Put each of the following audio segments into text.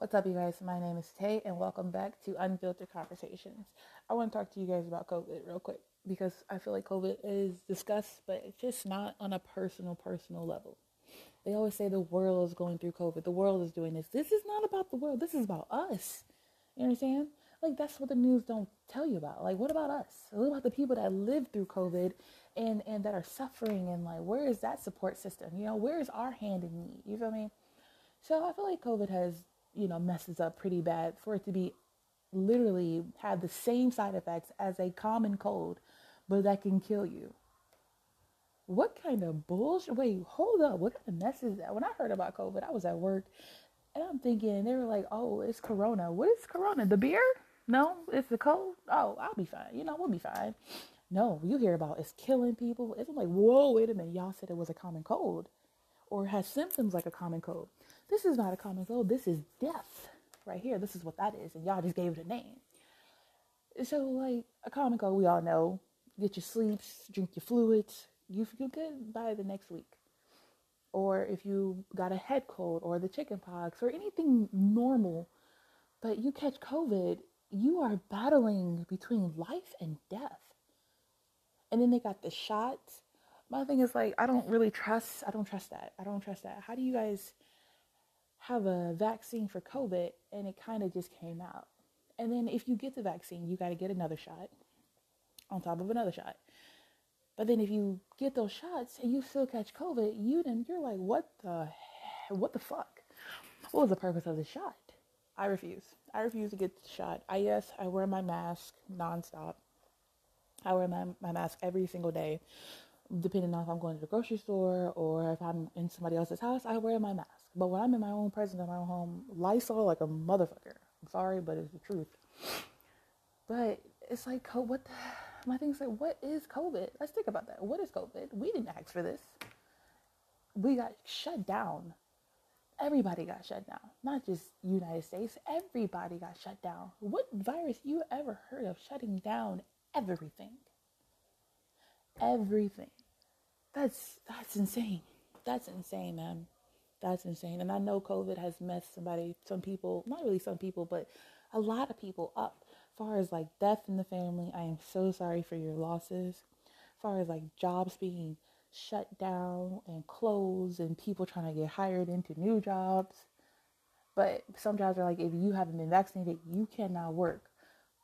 What's up, you guys? My name is Tay, and welcome back to Unfiltered Conversations. I want to talk to you guys about COVID real quick because I feel like COVID is discussed, but it's just not on a personal, personal level. They always say the world is going through COVID, the world is doing this. This is not about the world, this is about us. You understand? Like, that's what the news don't tell you about. Like, what about us? What about the people that lived through COVID and, and that are suffering? And, like, where is that support system? You know, where is our hand in need? You feel me? So I feel like COVID has you know, messes up pretty bad for it to be literally have the same side effects as a common cold, but that can kill you. What kind of bullshit? Wait, hold up. What kind of mess is that? When I heard about COVID, I was at work and I'm thinking, they were like, oh, it's Corona. What is Corona? The beer? No, it's the cold. Oh, I'll be fine. You know, we'll be fine. No, you hear about it's killing people. It's like, whoa, wait a minute. Y'all said it was a common cold or has symptoms like a common cold. This is not a common oh, cold. This is death right here. This is what that is. And y'all just gave it a name. So, like a common oh, cold, we all know get your sleeps, drink your fluids, you feel good by the next week. Or if you got a head cold or the chicken pox or anything normal, but you catch COVID, you are battling between life and death. And then they got the shots. My thing is like I don't really trust I don't trust that. I don't trust that. How do you guys have a vaccine for COVID and it kind of just came out. And then if you get the vaccine, you got to get another shot on top of another shot. But then if you get those shots and you still catch COVID, you then you're like, what the what the fuck? What was the purpose of the shot? I refuse. I refuse to get the shot. I yes, I wear my mask nonstop. I wear my, my mask every single day. Depending on if I'm going to the grocery store or if I'm in somebody else's house, I wear my mask. But when I'm in my own presence in my own home, Lysol like a motherfucker. I'm sorry, but it's the truth. But it's like, what the, my thing's like, what is COVID? Let's think about that. What is COVID? We didn't ask for this. We got shut down. Everybody got shut down. Not just United States. Everybody got shut down. What virus you ever heard of shutting down everything? Everything. That's that's insane. That's insane, man. That's insane. And I know COVID has messed somebody, some people, not really some people, but a lot of people up. Far as like death in the family, I am so sorry for your losses. Far as like jobs being shut down and closed and people trying to get hired into new jobs. But some jobs are like, if you haven't been vaccinated, you cannot work.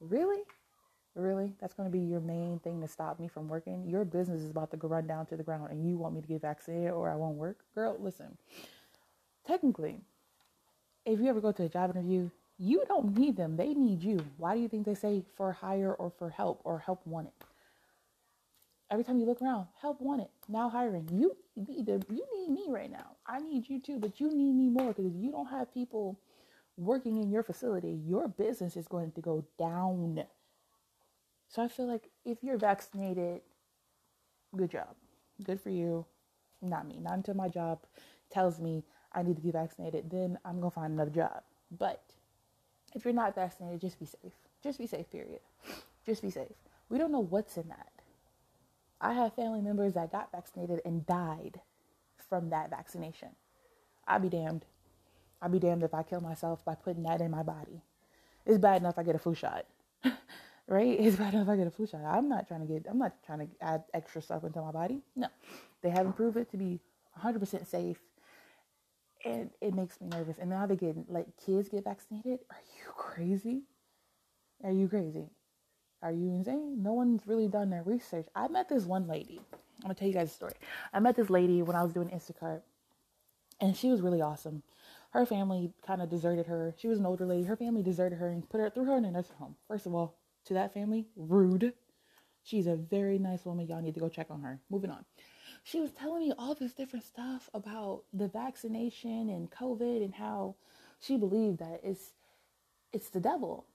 Really? Really? That's going to be your main thing to stop me from working? Your business is about to run down to the ground and you want me to get vaccinated or I won't work? Girl, listen technically, if you ever go to a job interview, you don't need them. They need you. Why do you think they say for hire or for help or help wanted? Every time you look around, help wanted. Now hiring. You need them. You need me right now. I need you too, but you need me more because if you don't have people working in your facility, your business is going to go down. So I feel like if you're vaccinated, good job. Good for you. Not me. Not until my job tells me I need to be vaccinated, then I'm to find another job. But if you're not vaccinated, just be safe. Just be safe, period. Just be safe. We don't know what's in that. I have family members that got vaccinated and died from that vaccination. I'd be damned. I'd be damned if I kill myself by putting that in my body. It's bad enough I get a flu shot. right? It's bad enough I get a flu shot. I'm not trying to get I'm not trying to add extra stuff into my body. No. They haven't proved it to be 100% safe and it makes me nervous. And now they're getting like kids get vaccinated. Are you crazy? Are you crazy? Are you insane? No one's really done their research. I met this one lady. I'm gonna tell you guys a story. I met this lady when I was doing Instacart, and she was really awesome. Her family kind of deserted her. She was an older lady. Her family deserted her and put her threw her in a nursing home. First of all, to that family, rude. She's a very nice woman. Y'all need to go check on her. Moving on she was telling me all this different stuff about the vaccination and COVID and how she believed that it's it's the devil.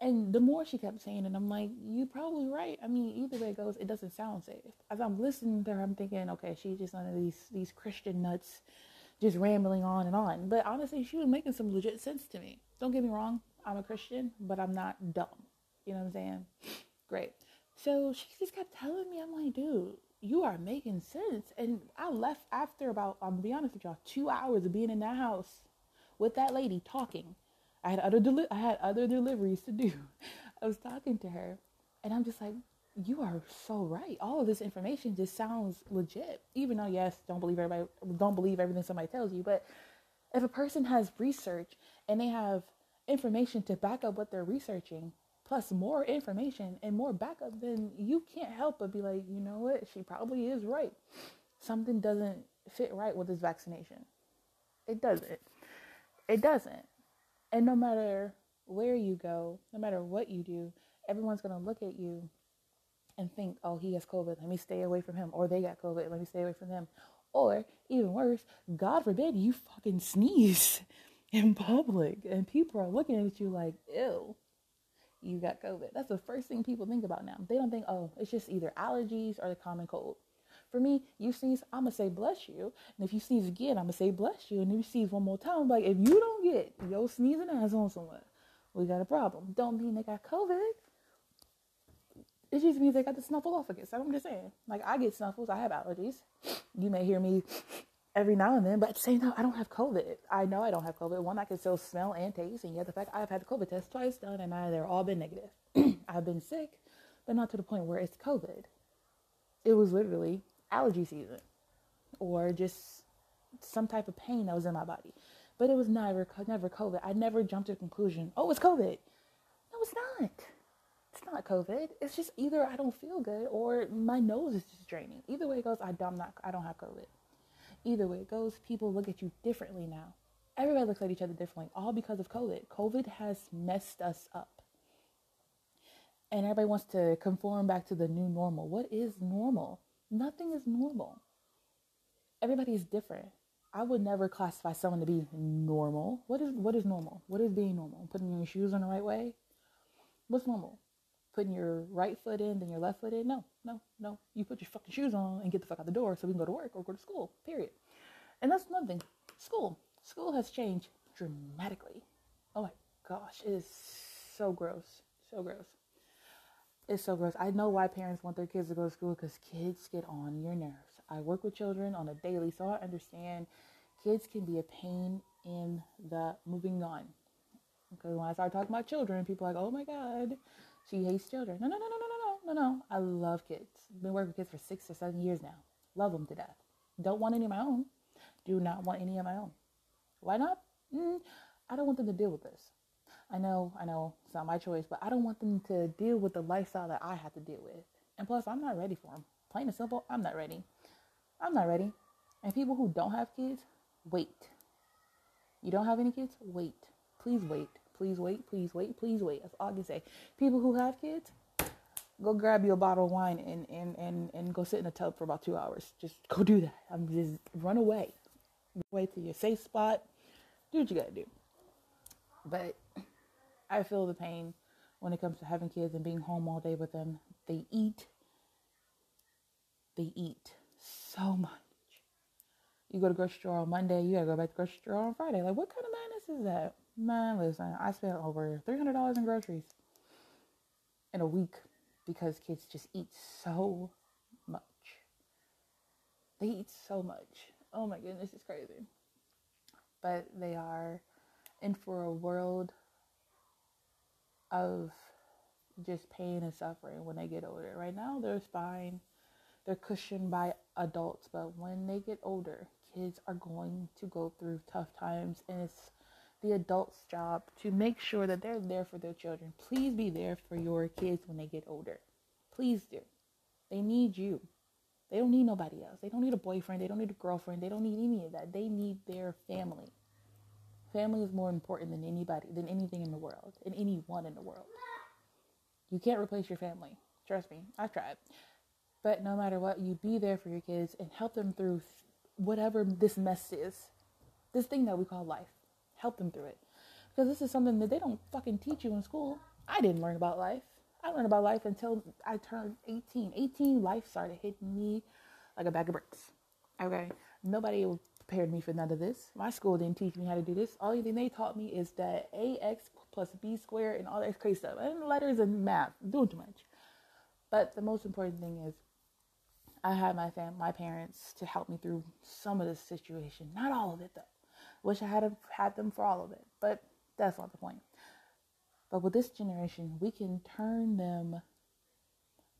And the more she kept saying it, I'm like, you're probably right. I mean, either way it goes, it doesn't sound safe. As I'm listening to her, I'm thinking, okay, she's just one of these these Christian nuts just rambling on and on. But honestly, she was making some legit sense to me. Don't get me wrong, I'm a Christian, but I'm not dumb. You know what I'm saying? Great. So she just kept telling me, I'm like, dude, you are making sense. And I left after about, I'm gonna be honest with y'all, two hours of being in that house with that lady talking. I had other deli- I had other deliveries to do. I was talking to her, and I'm just like, you are so right. All of this information just sounds legit. Even though yes, don't believe everybody don't believe everything somebody tells you, but if a person has research and they have information to back up what they're researching, plus more information and more backup, then you can't help but be like, you know what, she probably is right. Something doesn't fit right with this vaccination. It doesn't. It doesn't. And no matter where you go, no matter what you do, everyone's going to look at you and think, oh, he has COVID, let me stay away from him. Or they got COVID, let me stay away from them. Or even worse, God forbid you fucking sneeze in public and people are looking at you like, ew, you got COVID. That's the first thing people think about now. They don't think, oh, it's just either allergies or the common cold. For me, you sneeze, I'm gonna say bless you. And if you sneeze again, I'm gonna say bless you. And if you sneeze one more time, I'm like if you don't get your sneezing ass on someone, we got a problem. Don't mean they got COVID. It just means they got the snuffleupagus. I'm just saying. Like I get snuffles, I have allergies. You may hear me every now and then, but at the same time, I don't have COVID. I know I don't have COVID. One, I can still smell and taste, and yet the fact I've had the COVID test twice done, and I, they're all been negative. I've been sick, but not to the point where it's COVID. It was literally allergy season, or just some type of pain that was in my body. But it was never, never COVID. I never jumped to the conclusion, oh, it's COVID. No, it's not. It's not COVID. It's just either I don't feel good or my nose is just draining. Either way it goes, I don't not I don't have COVID. Either way it goes, people look at you differently now. Everybody looks at each other differently, all because of COVID. COVID has messed us up. And everybody wants to conform back to the new normal. What is normal? Nothing is normal. Everybody is different. I would never classify someone to be normal. What is what is normal? What is being normal? Putting your shoes on the right way? What's normal? Putting your right foot in, then your left foot in? No, no, no. You put your fucking shoes on and get the fuck out the door so we can go to work or go to school. Period. And that's another thing. School. School has changed dramatically. Oh my gosh, it is so gross. So gross. It's so gross. I know why parents want their kids to go to school because kids get on your nerves. I work with children on a daily, so I understand kids can be a pain in the moving on. Because when I start talking about children, people are like, oh my God, she hates children. No, no, no, no, no, no, no, no. I love kids. I've been working with kids for six or seven years now. Love them to death. Don't want any of my own. Do not want any of my own. Why not? Mm, I don't want them to deal with this. I know, I know, it's not my choice, but I don't want them to deal with the lifestyle that I have to deal with. And plus, I'm not ready for them. Plain and simple, I'm not ready. I'm not ready. And people who don't have kids, wait. You don't have any kids? Wait. Please wait. Please wait. Please wait. Please wait. That's all I can say. People who have kids, go grab you a bottle of wine and, and, and, and go sit in a tub for about two hours. Just go do that. I'm just run away. Run away to your safe spot. Do what you gotta do. But I feel the pain when it comes to having kids and being home all day with them. They eat. They eat so much. You go to grocery store on Monday, you gotta go back to grocery store on Friday. Like, what kind of madness is that? Man, listen, I spent over $300 in groceries in a week because kids just eat so much. They eat so much. Oh my goodness, it's crazy. But they are in for a world of just pain and suffering when they get older. Right now, they're fine, they're cushioned by adults, but when they get older, kids are going to go through tough times, and it's the adult's job to make sure that they're there for their children. Please be there for your kids when they get older. Please do. They need you. They don't need nobody else. They don't need a boyfriend. They don't need a girlfriend. They don't need any of that. They need their family. Family is more important than anybody, than anything in the world, and anyone in the world. You can't replace your family. Trust me, I've tried. But no matter what, you be there for your kids and help them through whatever this mess is, this thing that we call life. Help them through it. Because this is something that they don't fucking teach you in school. I didn't learn about life. I learned about life until I turned 18. 18, life started hitting me like a bag of bricks. Okay. Nobody prepared me for none of this. My school didn't teach me how to do this. Only thing they taught me is that ax plus b squared and all that crazy stuff. And letters and math. Doing too much. But the most important thing is I had my fam my parents to help me through some of this situation. Not all of it though. Wish I had had them for all of it. But That's not the point. But with this generation, we can turn them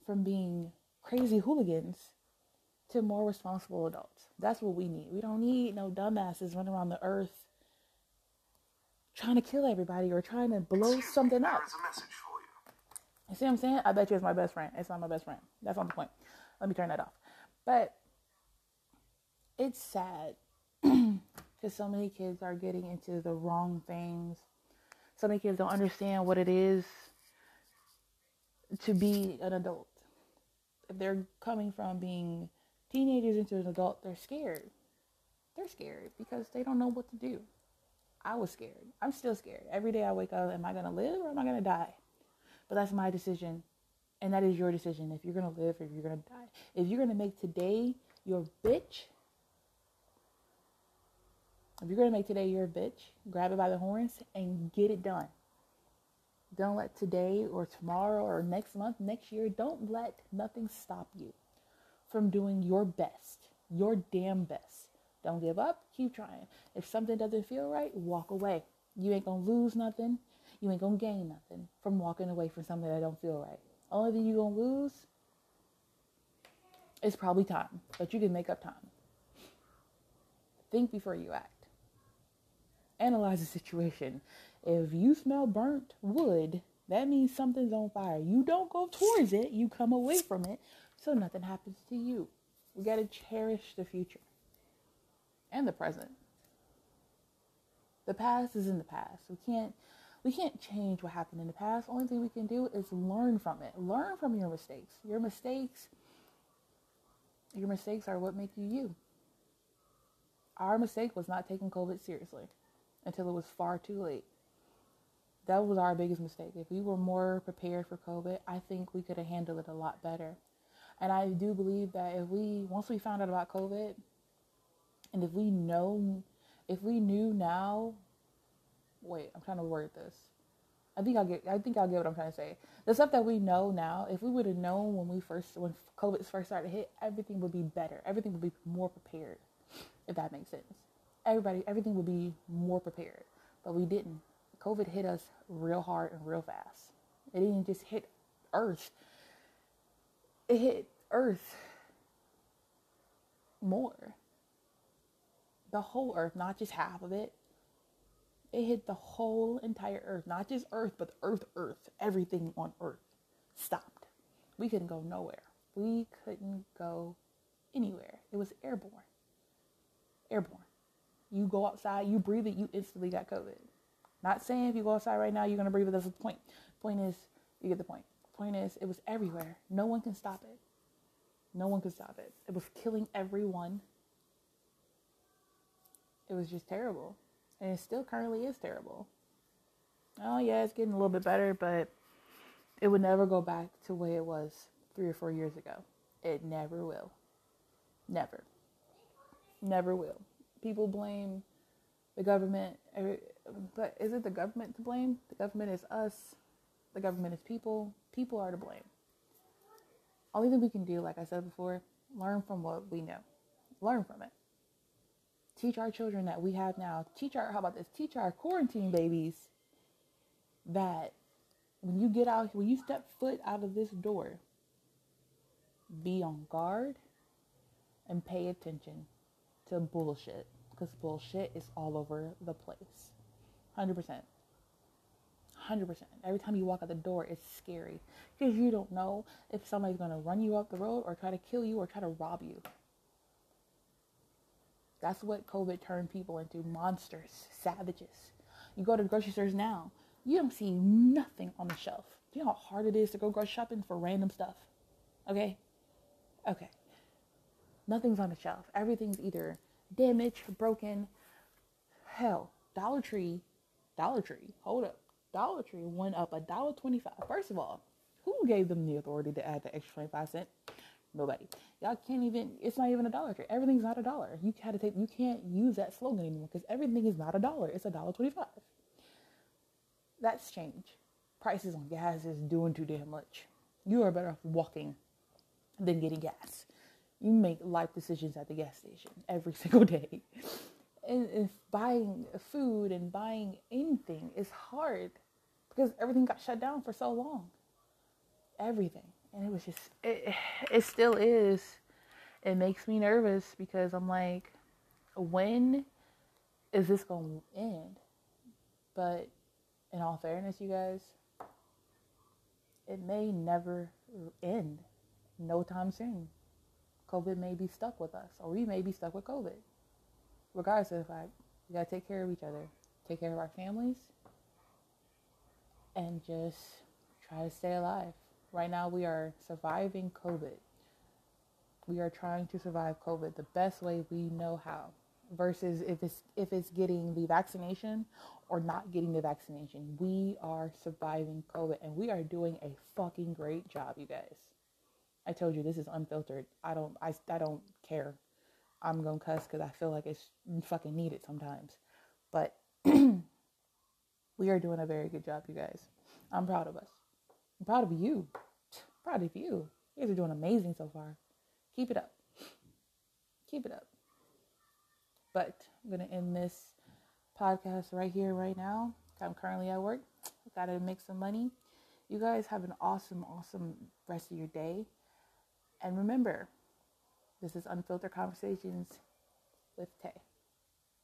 from being crazy hooligans to more responsible adults. That's what we need. We don't need no dumbasses running around the earth trying to kill everybody or trying to blow Excuse something me, up. There is a message for you. You see what I'm saying? I bet you it's my best friend. It's not my best friend. That's not the point. Let me turn that off. But it's sad because so many kids are getting into the wrong things. So many kids don't understand what it is to be an adult. If they're coming from being teenagers into an adult, they're scared. They're scared because they don't know what to do. I was scared. I'm still scared. Every day I wake up, am I going to live or am I going to die? But that's my decision. And that is your decision if you're going to live or if you're going to die. If you're going to make today your bitch, if you're going to make today your bitch, grab it by the horns and get it done. Don't let today or tomorrow or next month, next year, don't let nothing stop you from doing your best, your damn best. Don't give up, keep trying. If something doesn't feel right, walk away. You ain't gonna lose nothing. You ain't gonna gain nothing from walking away from something that don't feel right. Only thing you gonna lose is probably time, but you can make up time. Think before you act. Analyze the situation. If you smell burnt wood, that means something's on fire. You don't go towards it, you come away from it so nothing happens to you. We got to cherish the future and the present. The past is in the past. We can't we can't change what happened in the past. Only thing we can do is learn from it. Learn from your mistakes. Your mistakes your mistakes are what make you you. Our mistake was not taking COVID seriously until it was far too late. That was our biggest mistake. If we were more prepared for COVID, I think we could have handled it a lot better. And I do believe that if we, once we found out about COVID, and if we know, if we knew now, wait, I'm trying to word this. I think I'll get, I think I'll get what I'm trying to say. The stuff that we know now, if we would have known when we first, when COVID first started to hit, everything would be better. Everything would be more prepared, if that makes sense. Everybody, everything would be more prepared, but we didn't. COVID hit us real hard and real fast. It didn't just hit Earth it hit Earth more. The whole Earth, not just half of it. It hit the whole entire Earth, not just Earth, but Earth, Earth. Everything on Earth stopped. We couldn't go nowhere. We couldn't go anywhere. It was airborne. Airborne. You go outside, you breathe it, you instantly got COVID. Not saying if you go outside right now, you're going to breathe it. That's the point. Point is, you get the point Point is, it was everywhere. No one can stop it. No one could stop it. It was killing everyone. It was just terrible. And it still currently is terrible. Oh, yeah, it's getting a little bit better, but it would never go back to where it was three or four years ago. It never will. Never. Never will. People blame the government, but is it the government to blame? The government is us. The government is people. People are to blame. Only thing we can do, like I said before, learn from what we know. Learn from it. Teach our children that we have now. Teach our, how about this? Teach our quarantine babies that when you get out, when you step foot out of this door, be on guard and pay attention to bullshit because bullshit is all over the place. 100%. 100%. Every time you walk out the door, it's scary because you don't know if somebody's going to run you off the road or try to kill you or try to rob you. That's what COVID turned people into monsters, savages. You go to the grocery stores now, you don't see nothing on the shelf. Do you know how hard it is to go grocery shopping for random stuff? Okay? Okay. Nothing's on the shelf. Everything's either damaged, broken. Hell, Dollar Tree, Dollar Tree, hold up. Dollar Tree went up a dollar twenty-five. First of all, who gave them the authority to add the extra twenty-five cent? Nobody. Y'all can't even. It's not even a Dollar Tree. Everything's not a dollar. You had to take. You can't use that slogan anymore because everything is not a dollar. It's a dollar twenty-five. That's change. Prices on gas is doing too damn much. You are better off walking than getting gas. You make life decisions at the gas station every single day. and, buying food and buying anything is hard because everything got shut down for so long. Everything. And it was just, it, it still is. It makes me nervous because I'm like, when is this going to end? But in all fairness, you guys, it may never end no time soon. COVID may be stuck with us, or we may be stuck with COVID. Regardless of the fact, we gotta take care of each other, take care of our families, and just try to stay alive. Right now, we are surviving COVID. We are trying to survive COVID the best way we know how. Versus if it's if it's getting the vaccination or not getting the vaccination, we are surviving COVID, and we are doing a fucking great job, you guys. I told you this is unfiltered. I don't I, I don't care. I'm gonna cuss because I feel like it's fucking needed sometimes. But we are doing a very good job, you guys. I'm proud of us. I'm proud of you. Proud of you. You guys are doing amazing so far. Keep it up. Keep it up. But I'm gonna end this podcast right here, right now. I'm currently at work. Gotta make some money. You guys have an awesome, awesome rest of your day. And remember, this is Unfiltered Conversations with Tay.